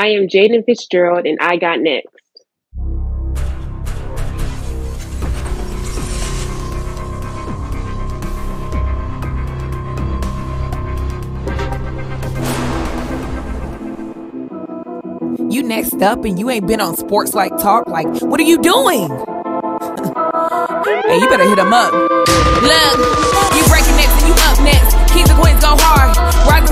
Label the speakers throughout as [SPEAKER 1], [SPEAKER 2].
[SPEAKER 1] I am Jayden Fitzgerald, and I got next.
[SPEAKER 2] You next up and you ain't been on sports like talk. Like, what are you doing? hey, you better hit him up. Look, you breaking next and you up next. Kings and queens go hard.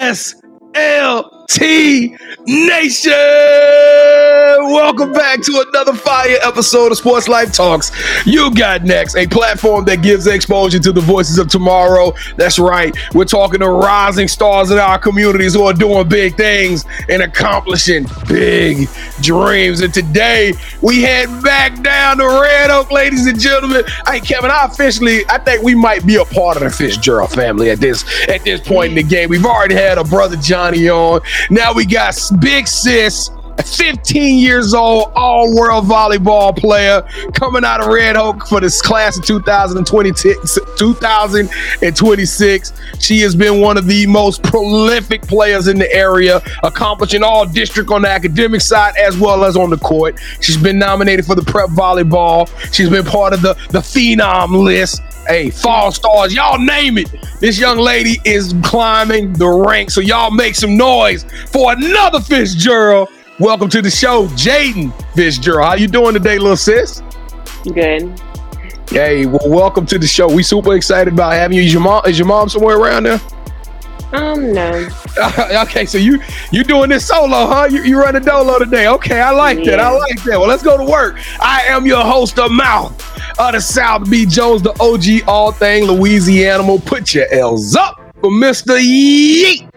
[SPEAKER 3] SLT Nation! Welcome back to another fire episode of Sports Life Talks. You got next, a platform that gives exposure to the voices of tomorrow. That's right, we're talking to rising stars in our communities who are doing big things and accomplishing big dreams. And today, we head back down to Red Oak, ladies and gentlemen. Hey, Kevin, I officially, I think we might be a part of the Fitzgerald family at this at this point in the game. We've already had a brother Johnny on. Now we got Big Sis. A 15 years old, all world volleyball player coming out of Red Oak for this class of 2026. 2026. She has been one of the most prolific players in the area, accomplishing all district on the academic side as well as on the court. She's been nominated for the prep volleyball. She's been part of the, the phenom list. Hey, fall stars, y'all name it. This young lady is climbing the ranks. So y'all make some noise for another Fitzgerald. Welcome to the show, Jayden Fitzgerald. How you doing today, little sis?
[SPEAKER 1] Good.
[SPEAKER 3] Hey, well, welcome to the show. We super excited about having you. Is your mom is your mom somewhere around there?
[SPEAKER 1] Um, no.
[SPEAKER 3] okay, so you you doing this solo, huh? You you running dolo today? Okay, I like that. I like that. Well, let's go to work. I am your host of Mouth of the South, B Jones, the OG all thing Louisiana. Put your L's up for Mister Yeet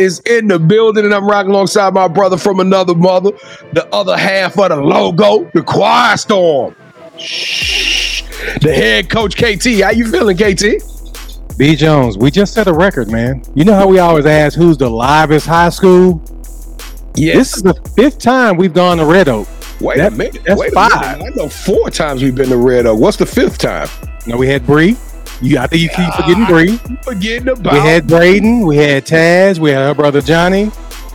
[SPEAKER 3] is in the building, and I'm rocking alongside my brother from another mother, the other half of the logo, the Choir Storm. Shh. The head coach KT. How you feeling, KT?
[SPEAKER 4] B Jones, we just set a record, man. You know how we always ask who's the livest high school? This is the fifth time we've gone to Red Oak.
[SPEAKER 3] Wait
[SPEAKER 4] That-
[SPEAKER 3] a minute.
[SPEAKER 4] that's
[SPEAKER 3] Wait a
[SPEAKER 4] five.
[SPEAKER 3] minute. I know four times we've been to Red Oak. What's the fifth time?
[SPEAKER 4] No, we had Bree. You, I think you keep forgetting Bree.
[SPEAKER 3] Forgetting about.
[SPEAKER 4] We had Braden. We had Taz. We had her brother Johnny,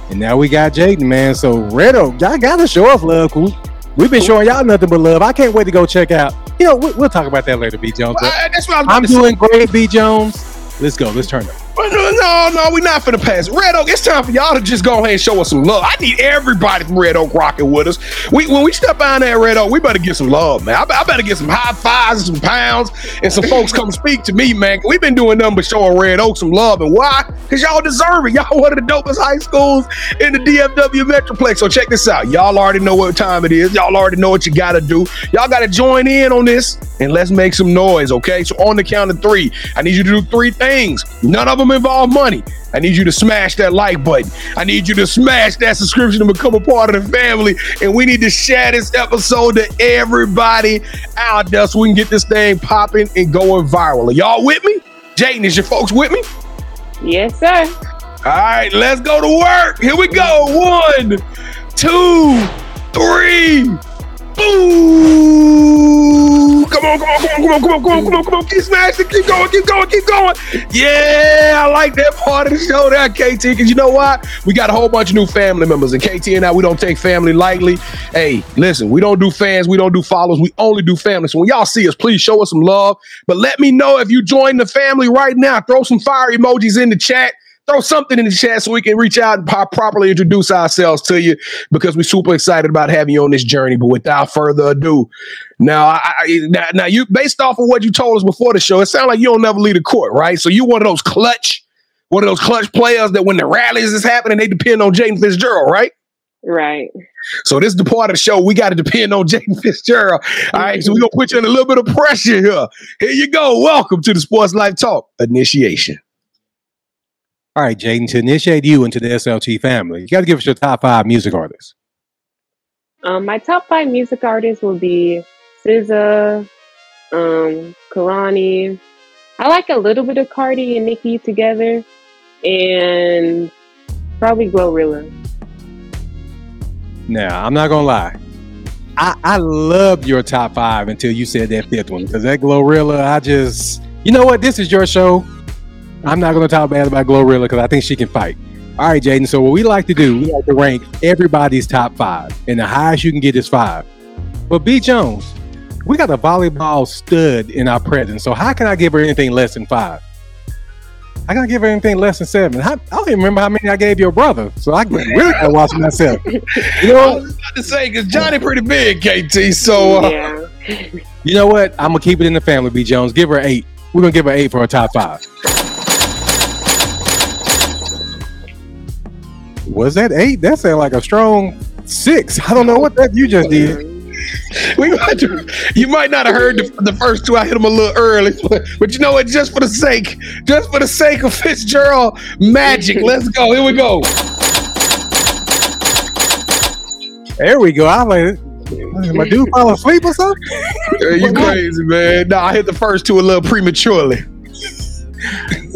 [SPEAKER 4] and now we got Jayden, man. So Red Oak, y'all gotta show off love, we- We've been showing y'all nothing but love. I can't wait to go check out. You know, we- we'll talk about that later, B Jones.
[SPEAKER 3] Uh, that's what I was about
[SPEAKER 4] I'm
[SPEAKER 3] to say.
[SPEAKER 4] doing great, B Jones. Let's go. Let's turn up.
[SPEAKER 3] No, no, we're not finna pass. Red Oak, it's time for y'all to just go ahead and show us some love. I need everybody from Red Oak rocking with us. We when we step on that Red Oak, we better get some love, man. I, I better get some high fives and some pounds and some folks come speak to me, man. We've been doing nothing but showing Red Oak some love. And why? Because y'all deserve it. Y'all one of the dopest high schools in the DFW Metroplex. So check this out. Y'all already know what time it is. Y'all already know what you gotta do. Y'all gotta join in on this and let's make some noise, okay? So on the count of three, I need you to do three things. None of them involve money. I need you to smash that like button. I need you to smash that subscription and become a part of the family. And we need to share this episode to everybody out there so we can get this thing popping and going viral. Are y'all with me? Jayden, is your folks with me?
[SPEAKER 1] Yes, sir.
[SPEAKER 3] All right, let's go to work. Here we go. One, two, three. Boo! Come on, come on, come on, come on, come on, come on, come on, come on. Keep smashing, keep going, keep going, keep going. Yeah, I like that part of the show there, KT, because you know what? We got a whole bunch of new family members, and KT and I, we don't take family lightly. Hey, listen, we don't do fans, we don't do followers, we only do family. So when y'all see us, please show us some love. But let me know if you join the family right now. Throw some fire emojis in the chat throw something in the chat so we can reach out and po- properly introduce ourselves to you because we're super excited about having you on this journey. But without further ado, now, I, I, now, now you based off of what you told us before the show, it sounds like you don't never leave the court, right? So you one of those clutch, one of those clutch players that when the rallies is happening, they depend on Jayden Fitzgerald, right?
[SPEAKER 1] Right.
[SPEAKER 3] So this is the part of the show we got to depend on Jayden Fitzgerald. All right, so we're gonna put you in a little bit of pressure here. Here you go. Welcome to the Sports Life Talk initiation.
[SPEAKER 4] All right, Jayden, to initiate you into the SLT family, you got to give us your top five music artists.
[SPEAKER 1] Um, my top five music artists will be SZA, um, Kehlani. I like a little bit of Cardi and Nicki together, and probably Glorilla.
[SPEAKER 4] Now, I'm not gonna lie. I, I loved your top five until you said that fifth one because that Glorilla, I just, you know what? This is your show. I'm not gonna talk bad about Glorilla because I think she can fight. All right, Jayden. So what we like to do, we like to rank everybody's top five, and the highest you can get is five. But B Jones, we got a volleyball stud in our presence. So how can I give her anything less than five? I gotta give her anything less than seven. I, I don't even remember how many I gave your brother, so I really gotta watch myself. You
[SPEAKER 3] I
[SPEAKER 4] know,
[SPEAKER 3] was about to say because Johnny pretty big, KT. So uh,
[SPEAKER 1] yeah.
[SPEAKER 4] you know what? I'm gonna keep it in the family. B Jones, give her eight. We're gonna give her eight for her top five. Was that eight? That sounded like a strong six. I don't know what that you just did.
[SPEAKER 3] we might, you might not have heard the, the first two. I hit them a little early, but, but you know what? Just for the sake, just for the sake of Fitzgerald magic, let's go. Here we go.
[SPEAKER 4] There we go. I'm like, my dude fall asleep or something?
[SPEAKER 3] You crazy, man. No, I hit the first two a little prematurely.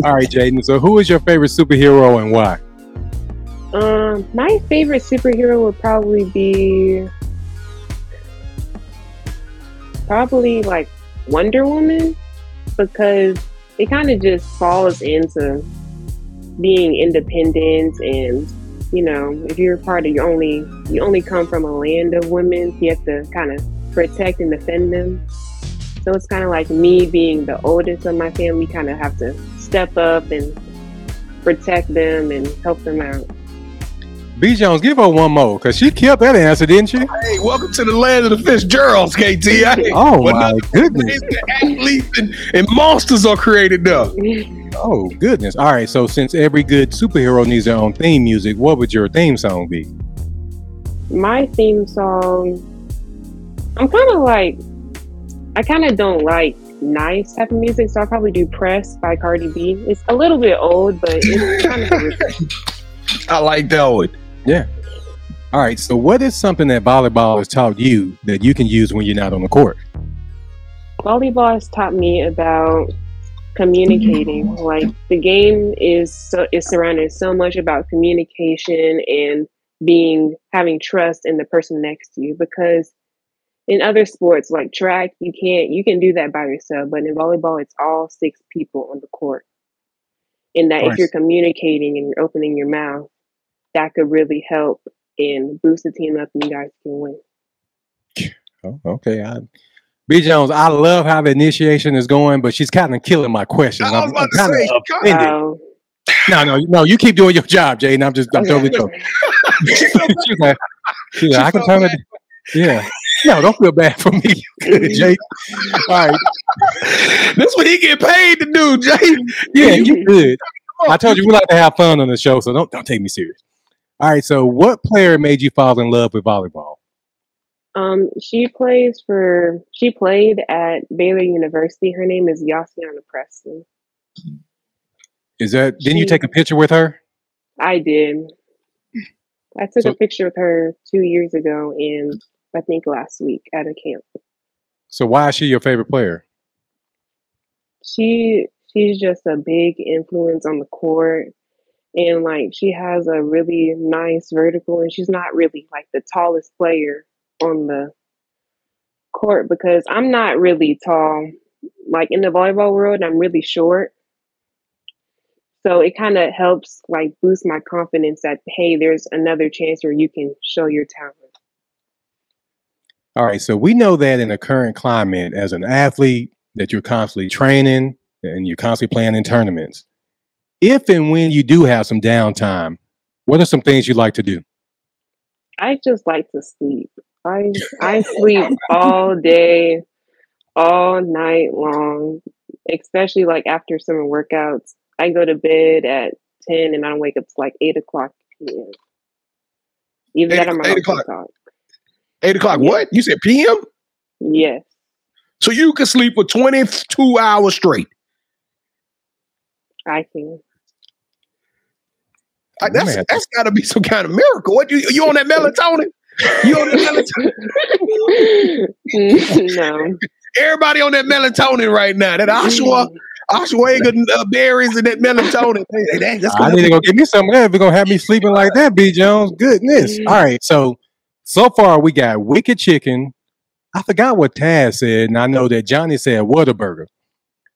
[SPEAKER 4] All right, Jayden. So, who is your favorite superhero and why?
[SPEAKER 1] Um, my favorite superhero would probably be probably like Wonder Woman because it kind of just falls into being independent and you know if you're part of you only you only come from a land of women so you have to kind of protect and defend them. So it's kind of like me being the oldest of my family kind of have to step up and protect them and help them out
[SPEAKER 4] B Jones, give her one more because she killed that answer, didn't she?
[SPEAKER 3] Hey, welcome to the land of the Fitzgeralds, KT. Hey,
[SPEAKER 4] Oh
[SPEAKER 3] but
[SPEAKER 4] my goodness!
[SPEAKER 3] athletes and, and monsters are created there.
[SPEAKER 4] Oh goodness! All right, so since every good superhero needs their own theme music, what would your theme song be?
[SPEAKER 1] my theme song i'm kind of like i kind of don't like nice type of music so i'll probably do press by cardi b it's a little bit old but it's kind of
[SPEAKER 3] I like that one.
[SPEAKER 4] All right, so what is something that volleyball has taught you that you can use when you're not on the court?
[SPEAKER 1] volleyball has taught me about communicating. Like the game is so is surrounded so much about communication and being having trust in the person next to you because in other sports like track you can't you can do that by yourself but in volleyball it's all six people on the court. And that if you're communicating and you're opening your mouth that could really help and boost the team up and you guys can win
[SPEAKER 4] Oh, okay. I, B Jones, I love how the initiation is going, but she's kind of killing my questions.
[SPEAKER 3] I was
[SPEAKER 4] I'm, I'm
[SPEAKER 3] to
[SPEAKER 4] kind
[SPEAKER 3] say,
[SPEAKER 4] of
[SPEAKER 3] come
[SPEAKER 4] offended.
[SPEAKER 1] Wow.
[SPEAKER 4] No, no, no. You keep doing your job, Jayden. I'm just, I'm totally joking. she's like, she's like, I can
[SPEAKER 3] felt
[SPEAKER 4] turn it. Yeah. No, don't feel bad for me. Good, Jay. All right.
[SPEAKER 3] That's what he get paid to do, Jay.
[SPEAKER 4] Yeah, you good. I told you we like to have fun on the show, so don't don't take me serious. All right. So, what player made you fall in love with volleyball?
[SPEAKER 1] Um, she plays for she played at Baylor University. Her name is Yossiana Pressley.
[SPEAKER 4] Is that? Didn't you take a picture with her?
[SPEAKER 1] I did. I took
[SPEAKER 4] So-
[SPEAKER 1] a picture with her two years ago and I think last week at a camp.
[SPEAKER 4] So, why is she your favorite player?
[SPEAKER 1] She she's just a big influence on the court and like she has a really nice vertical and she's not really like the tallest player on the court because I'm not really tall. Like in the volleyball world, I'm really short. So it kind of helps like boost my confidence that hey, there's another chance where you can show your talent.
[SPEAKER 4] All right. So, we know that in the current climate, as an athlete, that you're constantly training and you're constantly playing in tournaments. If and when you do have some downtime, what are some things you like to do?
[SPEAKER 1] I just like to sleep. I I sleep all day, all night long, especially like after summer workouts. I go to bed at ten and I don't wake up to like eight o'clock p.m. That
[SPEAKER 3] Eight-
[SPEAKER 1] or my
[SPEAKER 3] eight o'clock.
[SPEAKER 1] talk.
[SPEAKER 3] Eight o'clock. What? You said PM?
[SPEAKER 1] Yes,
[SPEAKER 3] So you can sleep for 22 hours straight.
[SPEAKER 1] I can.
[SPEAKER 3] Like, that's
[SPEAKER 4] Man.
[SPEAKER 3] that's got to be some kind of miracle. What you you on that melatonin? You on that melatonin?
[SPEAKER 1] no.
[SPEAKER 3] Everybody on that melatonin right now. That Oshawa. ashwagandha uh, berries and that melatonin. Hey, that- that's
[SPEAKER 4] I
[SPEAKER 3] gonna
[SPEAKER 4] need to go get me some of that. If you're gonna have me sleeping like that, B Jones. Goodness. All right. So so far we got Wicked Chicken. I forgot what Taz said, and I know that Johnny said Whataburger.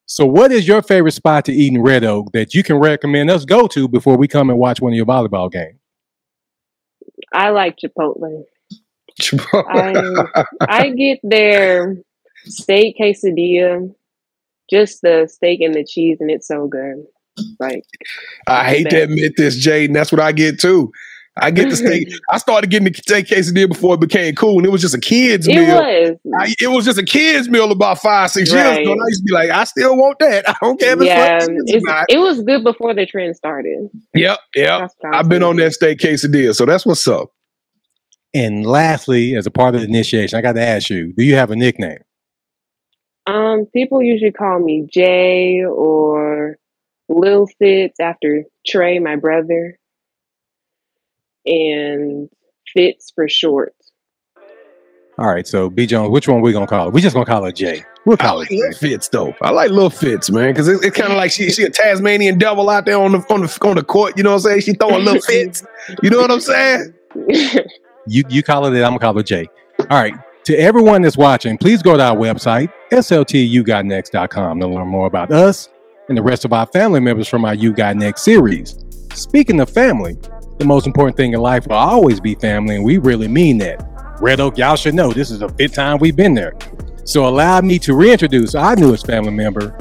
[SPEAKER 4] So what is your favorite spot to eat in Red Oak that you can recommend us go to before we come and watch one of your volleyball games?
[SPEAKER 1] I like Chipotle. I I get their steak quesadilla, just the steak and the cheese, and it's so good. Like
[SPEAKER 3] I hate to admit this, Jayden. That's what I get too. I get the steak. I started getting the steak quesadilla before it became cool, and it was just a kid's
[SPEAKER 1] it
[SPEAKER 3] meal.
[SPEAKER 1] was.
[SPEAKER 3] I, it was just a kid's meal about five, six years ago. And I used to be like, I still want that. I don't care if it's
[SPEAKER 1] yeah,
[SPEAKER 3] for kids or
[SPEAKER 1] it's,
[SPEAKER 3] not.
[SPEAKER 1] it was good before the trend started.
[SPEAKER 3] Yep, yep.
[SPEAKER 1] I
[SPEAKER 3] I've been on that steak quesadilla, so that's what's up.
[SPEAKER 4] And lastly, as a part of the initiation, I got to ask you: Do you have a nickname?
[SPEAKER 1] Um, people usually call me Jay or Lil Fitz after Trey, my brother, and Fitz for short.
[SPEAKER 4] All right. So B Jones, which one we gonna call it? We just gonna call it Jay. We'll call
[SPEAKER 3] like
[SPEAKER 4] it
[SPEAKER 3] little
[SPEAKER 4] Jay.
[SPEAKER 3] Fitz though. I like little Fitz, man, because it's it kind of like she she a Tasmanian devil out there on the on the on the court. You know what I'm saying? She throwing little Fitz. You know what I'm saying?
[SPEAKER 4] You you call it it, I'm gonna call it Jay. All right. To everyone that's watching, please go to our website, sltugotnext.com, to learn more about us and the rest of our family members from our You Got Next series. Speaking of family, the most important thing in life will always be family, and we really mean that. Red Oak, y'all should know this is a fifth time we've been there. So allow me to reintroduce our newest family member,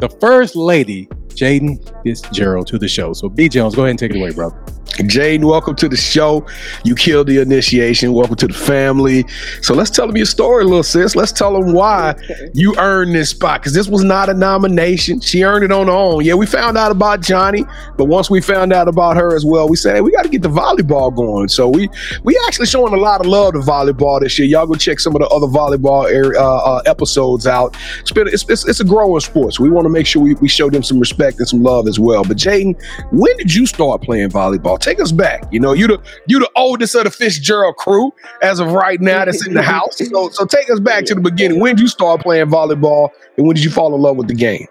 [SPEAKER 4] the first lady, Jayden Fitzgerald, to the show. So B Jones, go ahead and take it away, bro.
[SPEAKER 3] Jayden, welcome to the show. You killed the initiation. Welcome to the family. So let's tell them your story, little sis. Let's tell them why
[SPEAKER 1] Okay.
[SPEAKER 3] you earned this spot because this was not a nomination. She earned it on her own. Yeah, we found out about Johnny, but once we found out about her as well, we said, hey, we got to get the volleyball going. So we we actually showing a lot of love to volleyball this year. Y'all go check some of the other volleyball area, uh, uh, episodes out. It's, been, it's, it's, it's a growing sport. So we want to make sure we, we show them some respect and some love as well. But Jayden, when did you start playing volleyball? Take us back. You know, you the you the oldest of the Fitzgerald crew as of right now that's in the house. So so take us back to the beginning. When did you start playing volleyball and when did you fall in love with the game?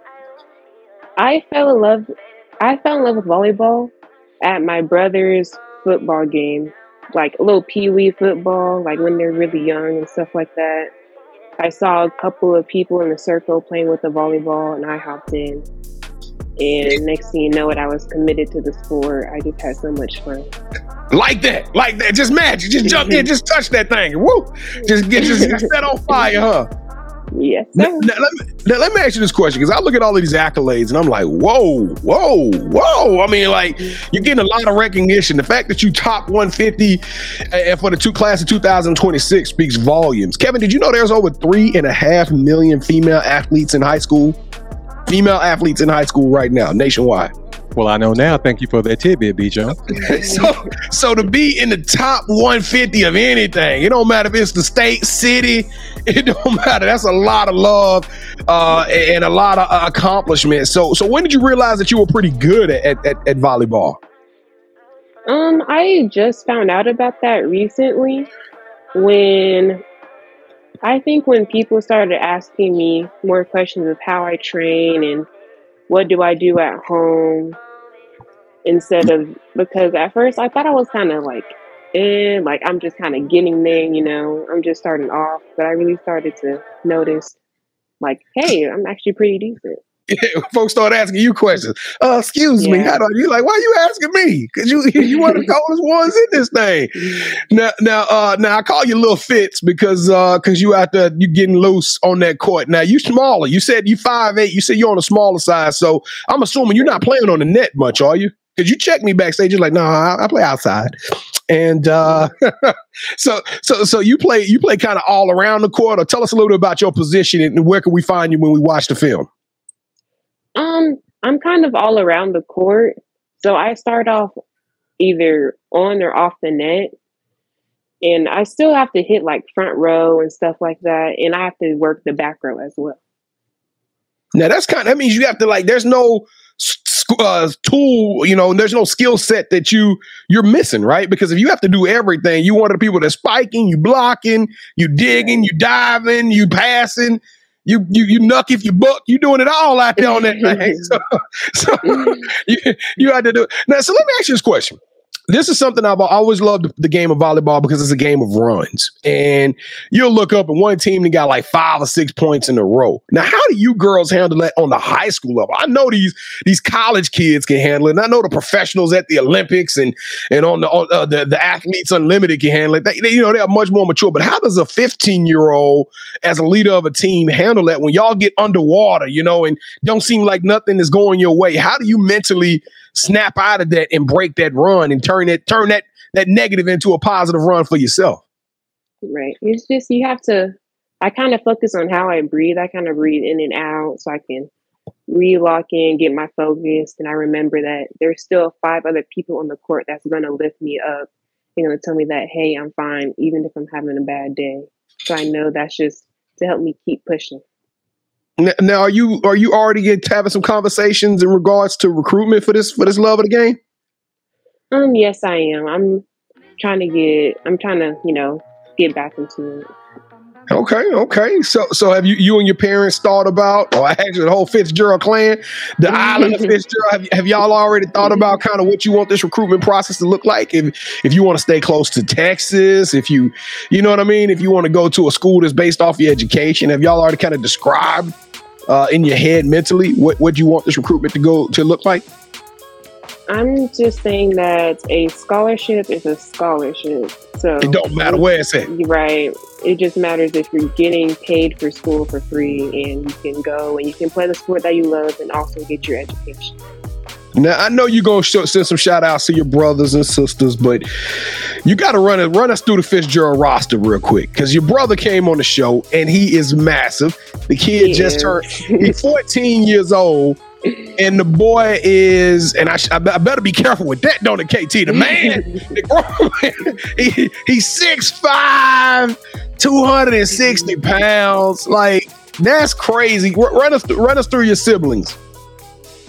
[SPEAKER 1] I fell in love. I fell in love with volleyball at my brother's football game, like a little pee wee football, like when they're really young and stuff like that. I saw a couple of people in the circle playing with the volleyball, and I hopped in. And next thing you know, it I was committed to the sport. I just had so much fun.
[SPEAKER 3] Like that, like that. Just magic. Just jump in, just touch that thing. Woo! Just get just, just set on fire, huh?
[SPEAKER 1] Yes,
[SPEAKER 3] Now, now, let, me, now, let me ask you this question because I look at all of these accolades and I'm like, whoa, whoa, whoa. I mean, like, you're getting a lot of recognition. The fact that you top 150 uh, for the two class of 2026 speaks volumes. Kevin, did you know there's over three and a half million female athletes in high school? Female athletes in high school right now, nationwide.
[SPEAKER 4] Well, I know now. Thank you for that tidbit, B Jones.
[SPEAKER 3] so, so to be in the top 150 of anything, it don't matter if it's the state, city, it don't matter. That's a lot of love uh, and a lot of uh, accomplishment. So, so when did you realize that you were pretty good at, at, at, at volleyball?
[SPEAKER 1] Um, I just found out about that recently when I think when people started asking me more questions of how I train and what do I do at home instead of because at first I thought I was kind of like eh, like I'm just kind of getting there, you know, I'm just starting off, but I really started to notice like, hey, I'm actually pretty decent.
[SPEAKER 3] Yeah, folks start asking you questions. Uh, excuse me, how do You like? Why are you asking me? Because you you one of the coldest ones in this thing. Now, now, uh, now I call you Little Fitz because uh, because you out there you getting loose on that court. Now you smaller. You said you five eight. You said you're on the smaller side. So I'm assuming you're not playing on the net much, are you? Because you check me backstage, you're like, no, I, I play outside. And uh, so so so you play you play kind of all around the court. Or tell us a little bit about your position and where can we find you when we watch the film.
[SPEAKER 1] Um, I'm kind of all around the court. So I start off either on or off the net. And I still have to hit like front row and stuff like that. And I have to work the back row as well.
[SPEAKER 3] Now that's kind. of, that means you have to like. There's no uh, tool, you know, there's no skill set that you you're missing, right? Because if you have to do everything, you of the people that's spiking, you blocking, you digging, you diving, you passing, you you you nuck if you buck, you doing it all out there on that thing. So, so mm-hmm. you, you had to do it. Now, so let me ask you this question this is something I've always loved the game of volleyball because it's a game of runs. And you'll look up and one team that got like five or six points in a row. Now, how do you girls handle that on the high school level? I know these these college kids can handle it. And I know the professionals at the Olympics and and on the uh, the, the athletes unlimited can handle it. They, they, you know, they are much more mature. But how does a 15 year old as a leader of a team handle that when y'all get underwater, you know, and don't seem like nothing is going your way? How do you mentally snap out of that and break that run and turn it turn that that negative into a positive run for yourself.
[SPEAKER 1] Right. It's just you have to I kind of focus on how I breathe. I kind of breathe in and out so I can relock in, get my focus, and I remember that there's still five other people on the court that's gonna lift me up. They're gonna tell me that, hey, I'm fine, even if I'm having a bad day. So I know that's just to help me keep pushing.
[SPEAKER 3] Now, are you are you already having some conversations in regards to recruitment for this for this love of the game?
[SPEAKER 1] Um, yes, I am. I'm trying to get. I'm trying to, you know, get back into it.
[SPEAKER 3] Okay, okay. So, so have you you and your parents thought about, or actually the whole Fitzgerald clan, the island of Fitzgerald? Have, have y'all already thought about kind of what you want this recruitment process to look like? If if you want to stay close to Texas, if you, you know what I mean, if you want to go to a school that's based off your education, have y'all already kind of described uh, in your head mentally what what you want this recruitment to go to look like?
[SPEAKER 1] I'm just saying that a scholarship is a scholarship. So
[SPEAKER 3] it don't matter where it's at.
[SPEAKER 1] Right. It just matters if you're getting paid for school for free and you can go and you can play the sport that you love and also get your education.
[SPEAKER 3] Now I know you're gonna show, send some shout outs to your brothers and sisters, but you got to run it, run us through the Fitzgerald roster real quick because your brother came on the show and he is massive. The kid he just is. turned he's 14 years old and the boy is, and I, I, better be careful with that, don't it, KT? The man, the he, he's 6'5, 260 pounds. Like, that's crazy. Run us, run us through your siblings.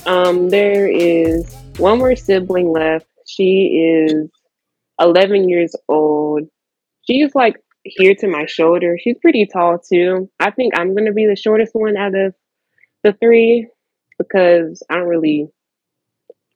[SPEAKER 1] Um, there is one more sibling left. She is 11 years old. She's like here to my shoulder. She's pretty tall too. I think I'm going to be the shortest one out of the three because I don't really,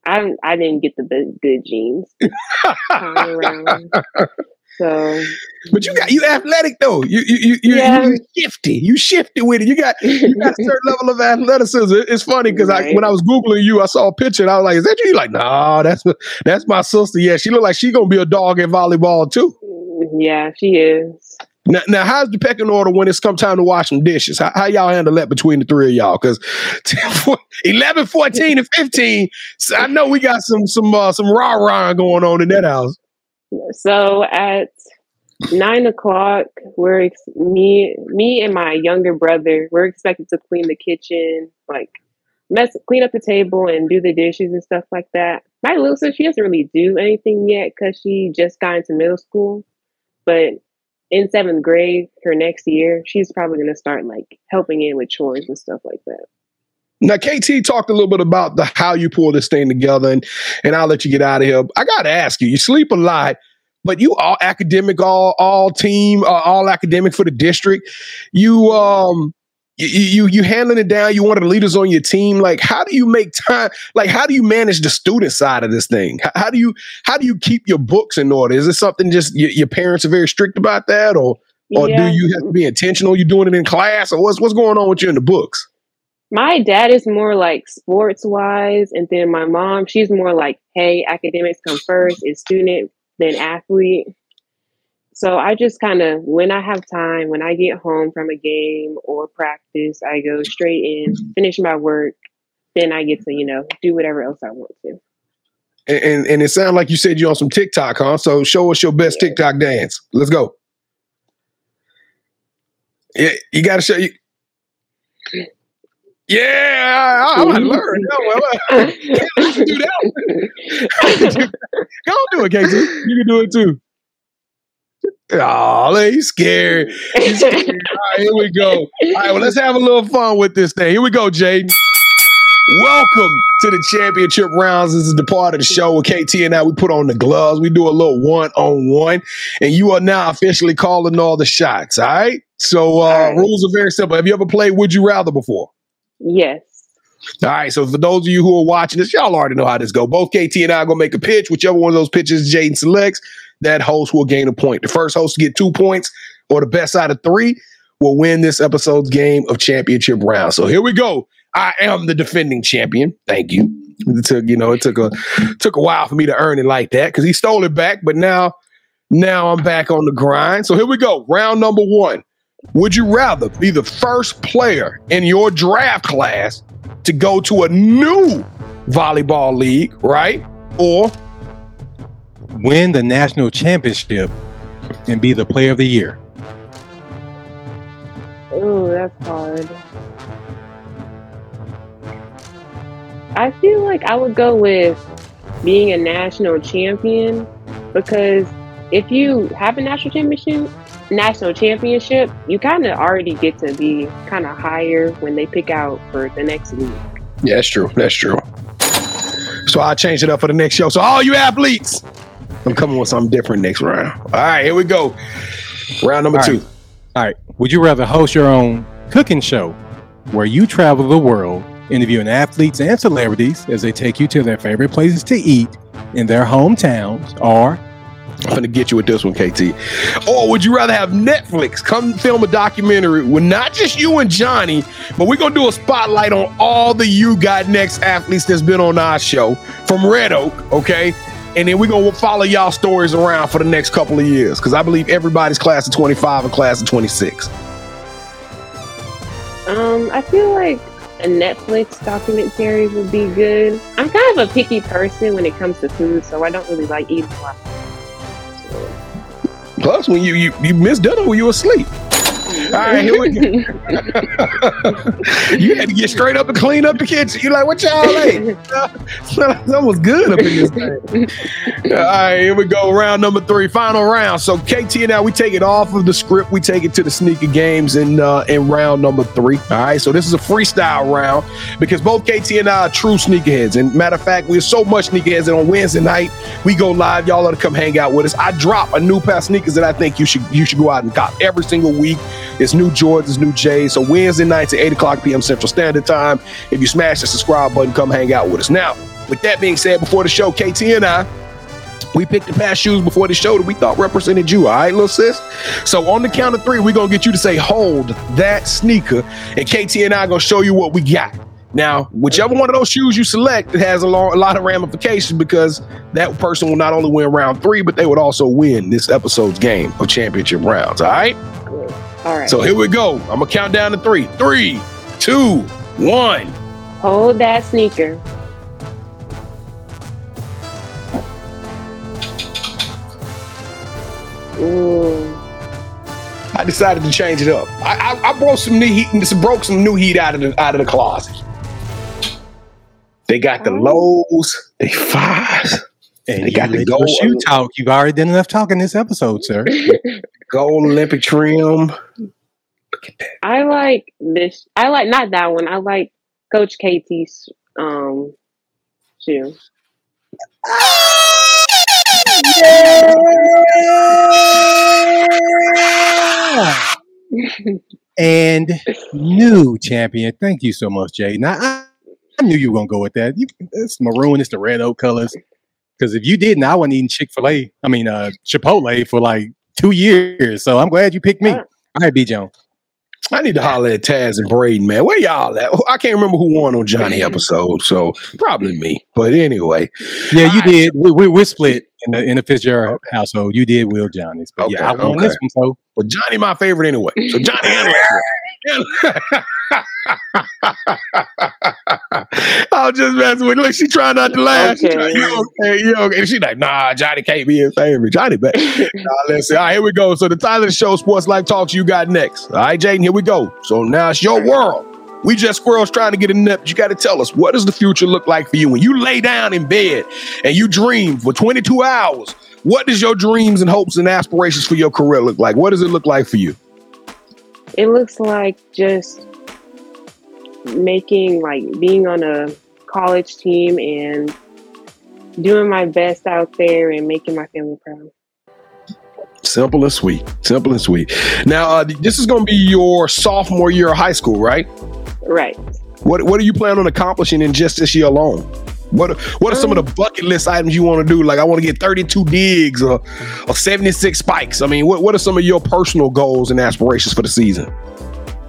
[SPEAKER 1] I I didn't get the good genes So,
[SPEAKER 3] but you got you athletic though. You you you you, yeah. you shifty. You shifty with it. You got you got a certain level of athleticism. It's funny because right. I when I was googling you, I saw a picture and I was like, "Is that you?" Like, nah, that's that's my sister. Yeah, she looked like she gonna be a dog in volleyball too.
[SPEAKER 1] Mm, yeah, she is.
[SPEAKER 3] Now, now, how's the pecking order when it's come time to wash some dishes? How, how y'all handle that between the three of y'all? Because 11, 14, and 15, so I know we got some some uh, some rah rah going on in that house.
[SPEAKER 1] So at nine o'clock, we're ex- me me and my younger brother. We're expected to clean the kitchen, like mess, clean up the table, and do the dishes and stuff like that. My little sister, she doesn't really do anything yet because she just got into middle school, but in seventh grade, her next year, she's probably going to start like helping in with chores and stuff like that.
[SPEAKER 3] Now, KT talked a little bit about the how you pull this thing together, and and I'll let you get out of here. I got to ask you: you sleep a lot, but you all academic, all all team, uh, all academic for the district. You um you, you you handling it down. You one of the leaders on your team. Like, how do you make time? Like, how do you manage the student side of this thing? How, how do you how do you keep your books in order? Is it something just your, your parents are very strict about that, or or yeah. do you have to be intentional? You're doing it in class, or what's what's going on with you in the books?
[SPEAKER 1] My dad is more like sports wise, and then my mom, she's more like, hey, academics come first, is student then athlete. So I just kind of, when I have time, when I get home from a game or practice, I go straight in, finish my work, then I get to, you know, do whatever else I want to.
[SPEAKER 3] And, and, and it sounds like you said you're on some TikTok, huh? So show us your best yeah. TikTok dance. Let's go. Yeah, you got to show you. Yeah, I, I want to learn. No, well, uh, do that. Go do it, KT. You can do it too. Oh, he's scared. He's scared. All right, here we go. All right, well, let's have a little fun with this thing. Here we go, Jayden. Welcome to the championship rounds. This is the part of the show where KT and I we put on the gloves. We do a little one on one, and you are now officially calling all the shots. All right. So uh,
[SPEAKER 1] right.
[SPEAKER 3] rules are very simple. Have you ever played Would You Rather before?
[SPEAKER 1] Yes.
[SPEAKER 3] All right. So for those of you who are watching this, y'all already know how this go. Both KT and I are gonna make a pitch. Whichever one of those pitches Jayden selects, that host will gain a point. The first host to get two points, or the best out of three, will win this episode's game of championship round. So here we go. I am the defending champion. Thank you. It took, you know, it took a took a while for me to earn it like that because he stole it back, but now now I'm back on the grind. So here we go. Round number one. Would you rather be the first player in your draft class to go to a new volleyball league, right? Or
[SPEAKER 4] Win the national championship and be the player of the year.
[SPEAKER 1] Oh, that's hard. I feel like I would go with being a national champion because if you have a national championship, national championship, you kind of already get to be kind of higher when they pick out for the next league.
[SPEAKER 3] Yeah, that's true. That's true. So I'll change it up for the next show. So all you athletes, I'm coming with something different next round. All right, here we go. Round number
[SPEAKER 4] All
[SPEAKER 3] two.
[SPEAKER 4] right. All right. Would you rather host your own cooking show where you travel the world interviewing athletes and celebrities as they take you to their favorite places to eat in their hometowns, or
[SPEAKER 3] I'm gonna get you with this one, KT. Or would you rather have Netflix come film a documentary with not just you and Johnny, but we're gonna do a spotlight on all the You Got Next athletes that's been on our show from Red Oak, okay? And then we're gonna follow y'all stories around for the next couple of years because I believe everybody's class of 25 and class of 26.
[SPEAKER 1] Um, I feel like a Netflix documentary would be good. I'm kind of a picky person when it comes to food, so I don't really like eating a lot.
[SPEAKER 3] Plus, when you you, you missed dinner when you were asleep. All right, here we go. you had to get straight up and clean up the kitchen. You're like, what y'all ate? that was good up in this thing. All right, here we go. Round number three, final round. So KT and I, we take it off of the script. We take it to the sneaker games in uh, in round number three. All right, so this is a freestyle round because both KT and I are true sneakerheads. And matter of fact, we're so much sneakerheads that on Wednesday night we go live. Y'all ought to come hang out with us. I drop a new pair of sneakers that I think you should you should go out and cop every single week. It's new Jordans, new J's. So Wednesday nights at 8 o'clock p.m. Central Standard Time. If you smash the subscribe button, come hang out with us. Now, with that being said, before the show, KT and I, we picked the past shoes before the show that we thought represented you. All right, little sis. So on the count of three, we're gonna get you to say hold that sneaker, and KT and I are gonna show you what we got. Now, whichever one of those shoes you select, it has a, a lot of ramifications because that person will not only win round three, but they would also win this episode's game of championship rounds. All right.
[SPEAKER 1] All right.
[SPEAKER 3] So here we go. I'm gonna count down to three. Three, two, one.
[SPEAKER 1] Hold that sneaker. Ooh.
[SPEAKER 3] I decided to change it up. I, I, I broke some new heat, just broke some new heat out of the out of the closet. They got the oh. lows, they fives,
[SPEAKER 4] and
[SPEAKER 3] They
[SPEAKER 4] you
[SPEAKER 3] got the gold-
[SPEAKER 4] shoe talk. You've already done enough talking this episode, sir.
[SPEAKER 3] gold Olympic trim. Look at that.
[SPEAKER 1] I like this. I like not that one. I like Coach KT's um shoe.
[SPEAKER 4] and new champion. Thank you so much, Jay. Now I, I knew you were gonna go with that. You, it's maroon, it's the red oak colors. Because if you didn't, I wasn't eating Chick Fil A. I mean, uh, Chipotle for like two years. So I'm glad you picked me. All right, B. Jones.
[SPEAKER 3] I need to holler at Taz and Braden, man. Where y'all at? I can't remember who won on Johnny episode, so probably me. But anyway,
[SPEAKER 4] Yeah, you
[SPEAKER 3] All right.
[SPEAKER 4] did. We, we, we're split in the in the Fitzgerald household. You did Will Johnny's, but yeah, I
[SPEAKER 3] Okay,
[SPEAKER 4] won
[SPEAKER 3] okay.
[SPEAKER 4] this one. So
[SPEAKER 3] well, Johnny my favorite anyway. So Johnny handle it. I was just messing with. Look, she trying not to laugh. She
[SPEAKER 1] Okay.
[SPEAKER 3] trying, you okay? You okay? And she like, nah, Johnny can't be his favorite. Johnny, back. nah, let's. All right, here we go. So the title of the show, Sports Life Talks, you got next. All right, Jayden, here we go. So now it's your world. We just squirrels trying to get a nip. You got to tell us what does the future look like for you when you lay down in bed and you dream for 22 hours. What does your dreams and hopes and aspirations for your career look like? What does it look like for you?
[SPEAKER 1] It looks like just making like being on a college team and doing my best out there and making my family proud.
[SPEAKER 3] Simple and sweet. Simple and sweet. Now, uh, this is going to be your sophomore year of high school, right?
[SPEAKER 1] Right.
[SPEAKER 3] What What are you planning on accomplishing in just this year alone? What What are some of the bucket list items you want to do? Like, I want to get 32 digs or, or 76 spikes. I mean, what What are some of your personal goals and aspirations for the season?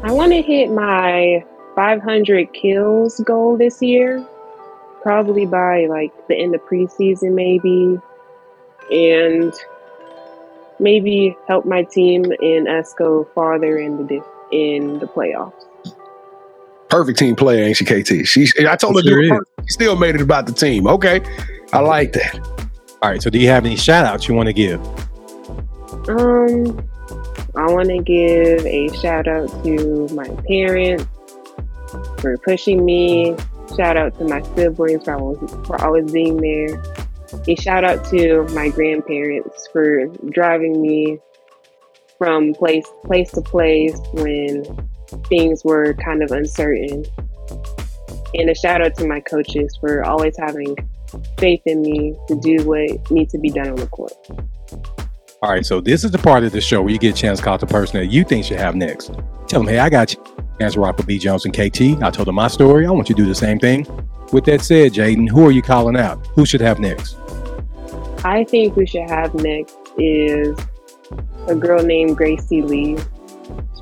[SPEAKER 1] I want to hit my 500 kills goal this year, probably by like the end of preseason, maybe, and maybe help my team and us go farther in the in the playoffs.
[SPEAKER 3] Perfect team player, ain't she, KT? She, I told her to
[SPEAKER 4] Sure
[SPEAKER 3] do it
[SPEAKER 4] is.
[SPEAKER 3] first. She still made it about the team. Okay, I like that.
[SPEAKER 4] All right. So, do you have any shout outs you want to give?
[SPEAKER 1] Um, I want to give a shout out to my parents for pushing me. Shout out to my siblings for always, for always being there. A shout out to my grandparents for driving me from place place to place when things were kind of uncertain. And a shout out to my coaches for always having faith in me to do what needs to be done on the court.
[SPEAKER 4] All right. So, this is the part of the show where you get a chance to call the person that you think should have next. Tell them, hey, I got you. Chance to rock with B. Jones and KT. I told them my story. I want you to do the same thing. With that said, Jayden, who are you calling out? Who should have next?
[SPEAKER 1] I think we should have next is a girl named Gracie Lee.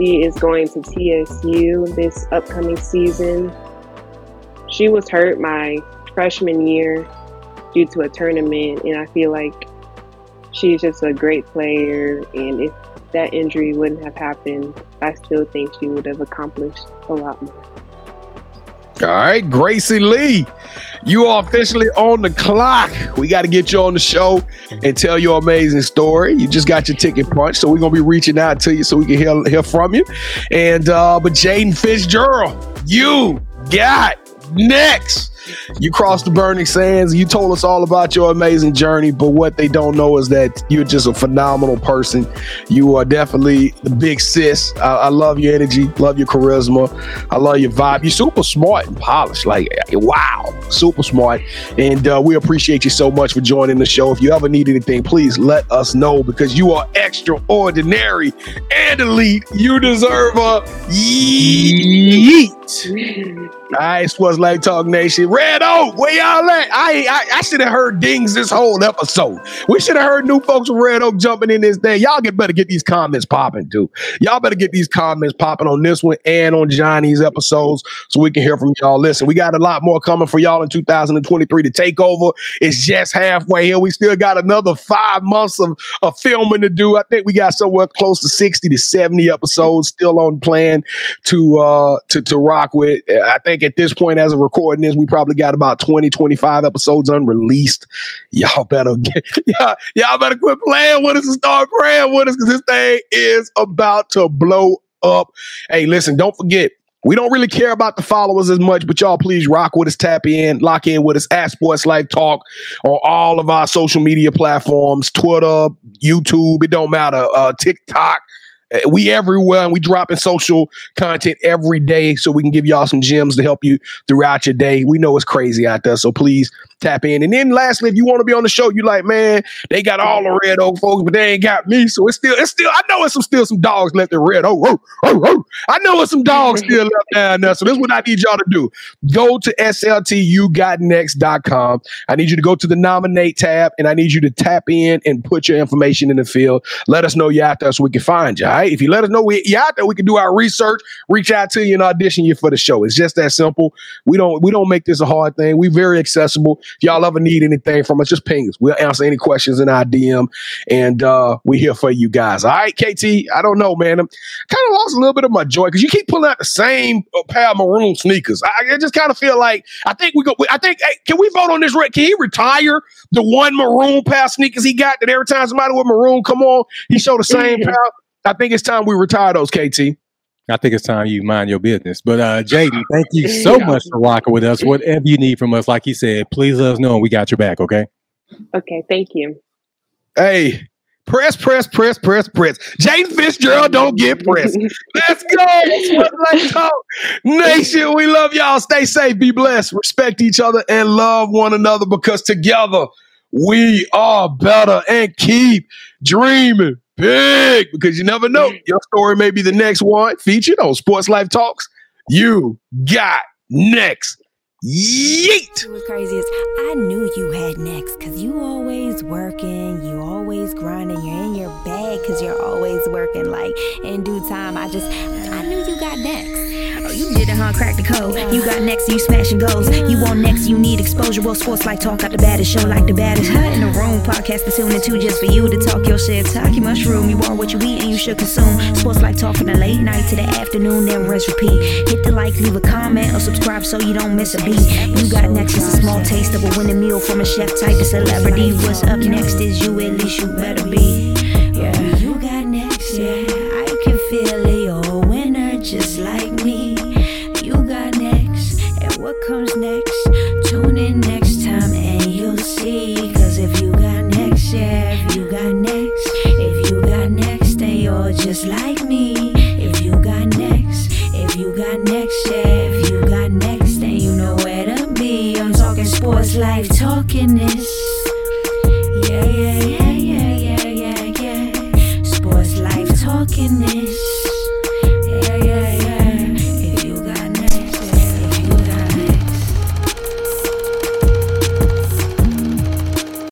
[SPEAKER 1] She is going to TSU this upcoming season. She was hurt my freshman year due to a tournament, and I feel like she's just a great player. And if that injury wouldn't have happened, I still think she would have accomplished a lot more.
[SPEAKER 3] All right, Gracie Lee, you are officially on the clock. We got to get you on the show and tell your amazing story. You just got your ticket punched, so we're gonna be reaching out to you so we can hear hear from you. And uh, but Jayden Fitzgerald, you got next. You crossed the burning sands. You told us all about your amazing journey, but what they don't know is that you're just a phenomenal person. You are definitely the big sis. I, I love your energy, love your charisma, I love your vibe. You're super smart and polished. Like, wow, super smart. And uh, we appreciate you so much for joining the show. If you ever need anything, please let us know because you are extraordinary and elite. You deserve a yeet. All right, Sports Life Talk Nation. Red Oak, where y'all at? I I, I should have heard dings this whole episode. We should have heard new folks from Red Oak jumping in this thing. Y'all get better get these comments popping too. Y'all better get these comments popping on this one and on Johnny's episodes so we can hear from y'all. Listen, we got a lot more coming for y'all in 2023. to take over. It's just halfway here. We still got another five months of, of filming to do. I think we got somewhere close to 60 to 70 episodes still on plan to uh to, to rock with. I think at this point, as of recording this, we probably got about 20, 25 episodes unreleased. Y'all better get y'all, y'all better quit playing with us and start praying with us because this thing is about to blow up. Hey, listen, don't forget. We don't really care about the followers as much, but y'all please rock with us, tap in, lock in with us at Sports Life Talk on all of our social media platforms, Twitter, YouTube, it don't matter, uh, TikTok. Uh, We everywhere and we dropping social content every day so we can give y'all some gems to help you throughout your day. We know it's crazy out there, so please tap in. And then lastly, if you want to be on the show, you like, man, they got all the red oak folks, but they ain't got me. So it's still, it's still, I know it's some still some dogs left in red oak. Oh, oh, oh. I know it's some dogs still left down there. So this is what I need y'all to do. Go to sltugotnext.com. I need you to go to the nominate tab and I need you to tap in and put your information in the field. Let us know you're out there so we can find you. Right. If you let us know we, you're out there, we can do our research, reach out to you and audition you for the show. It's just that simple. We don't we don't make this a hard thing. We very accessible. If y'all ever need anything from us, just ping us. We'll answer any questions in our DM. And uh we're here for you guys. All right, KT. I don't know, man. I'm kind of lost a little bit of my joy because you keep pulling out the same uh, pair of maroon sneakers. I, I just kind of feel like I think we go. I think hey, can we vote on this? Can he retire the one maroon pair of sneakers he got that every time somebody with maroon come on, he show the same pair. I think it's time we retire those, KT.
[SPEAKER 4] I think it's time you mind your business. But uh Jayden, thank you so
[SPEAKER 1] Yeah.
[SPEAKER 4] much for rocking with us. Whatever you need from us, like he said, please let us know and we got your back, okay?
[SPEAKER 1] Okay, thank you.
[SPEAKER 3] Hey, Press, press, press, press, press. Jayden Fitzgerald don't get pressed. Let's go. Sports Life Talk Nation. We love y'all. Stay safe. Be blessed. Respect each other and love one another because together we are better and keep dreaming big because you never know. Your story may be the next one featured on Sports Life Talks. You got next. Yeet!
[SPEAKER 5] What's crazy is I knew you had next because you always working, you always grinding, you're in your bag because you're always working. Like in due time, I just I knew you got next. Oh, you did it, huh? Crack the code. You got next, you smashing goals. You want next, you need exposure. Well, sports life talk out the baddest show like the baddest. Hut in the room, podcast to tune into just for you to talk your shit. Talk your mushroom. You are what you eat and you should consume. Sports Life Talk from the late night to the afternoon, then rest repeat. Hit the like, leave a comment, or subscribe so you don't miss a beat. You got next is a small taste of a winning meal from a chef type of celebrity. What's up next is you, at least you better be.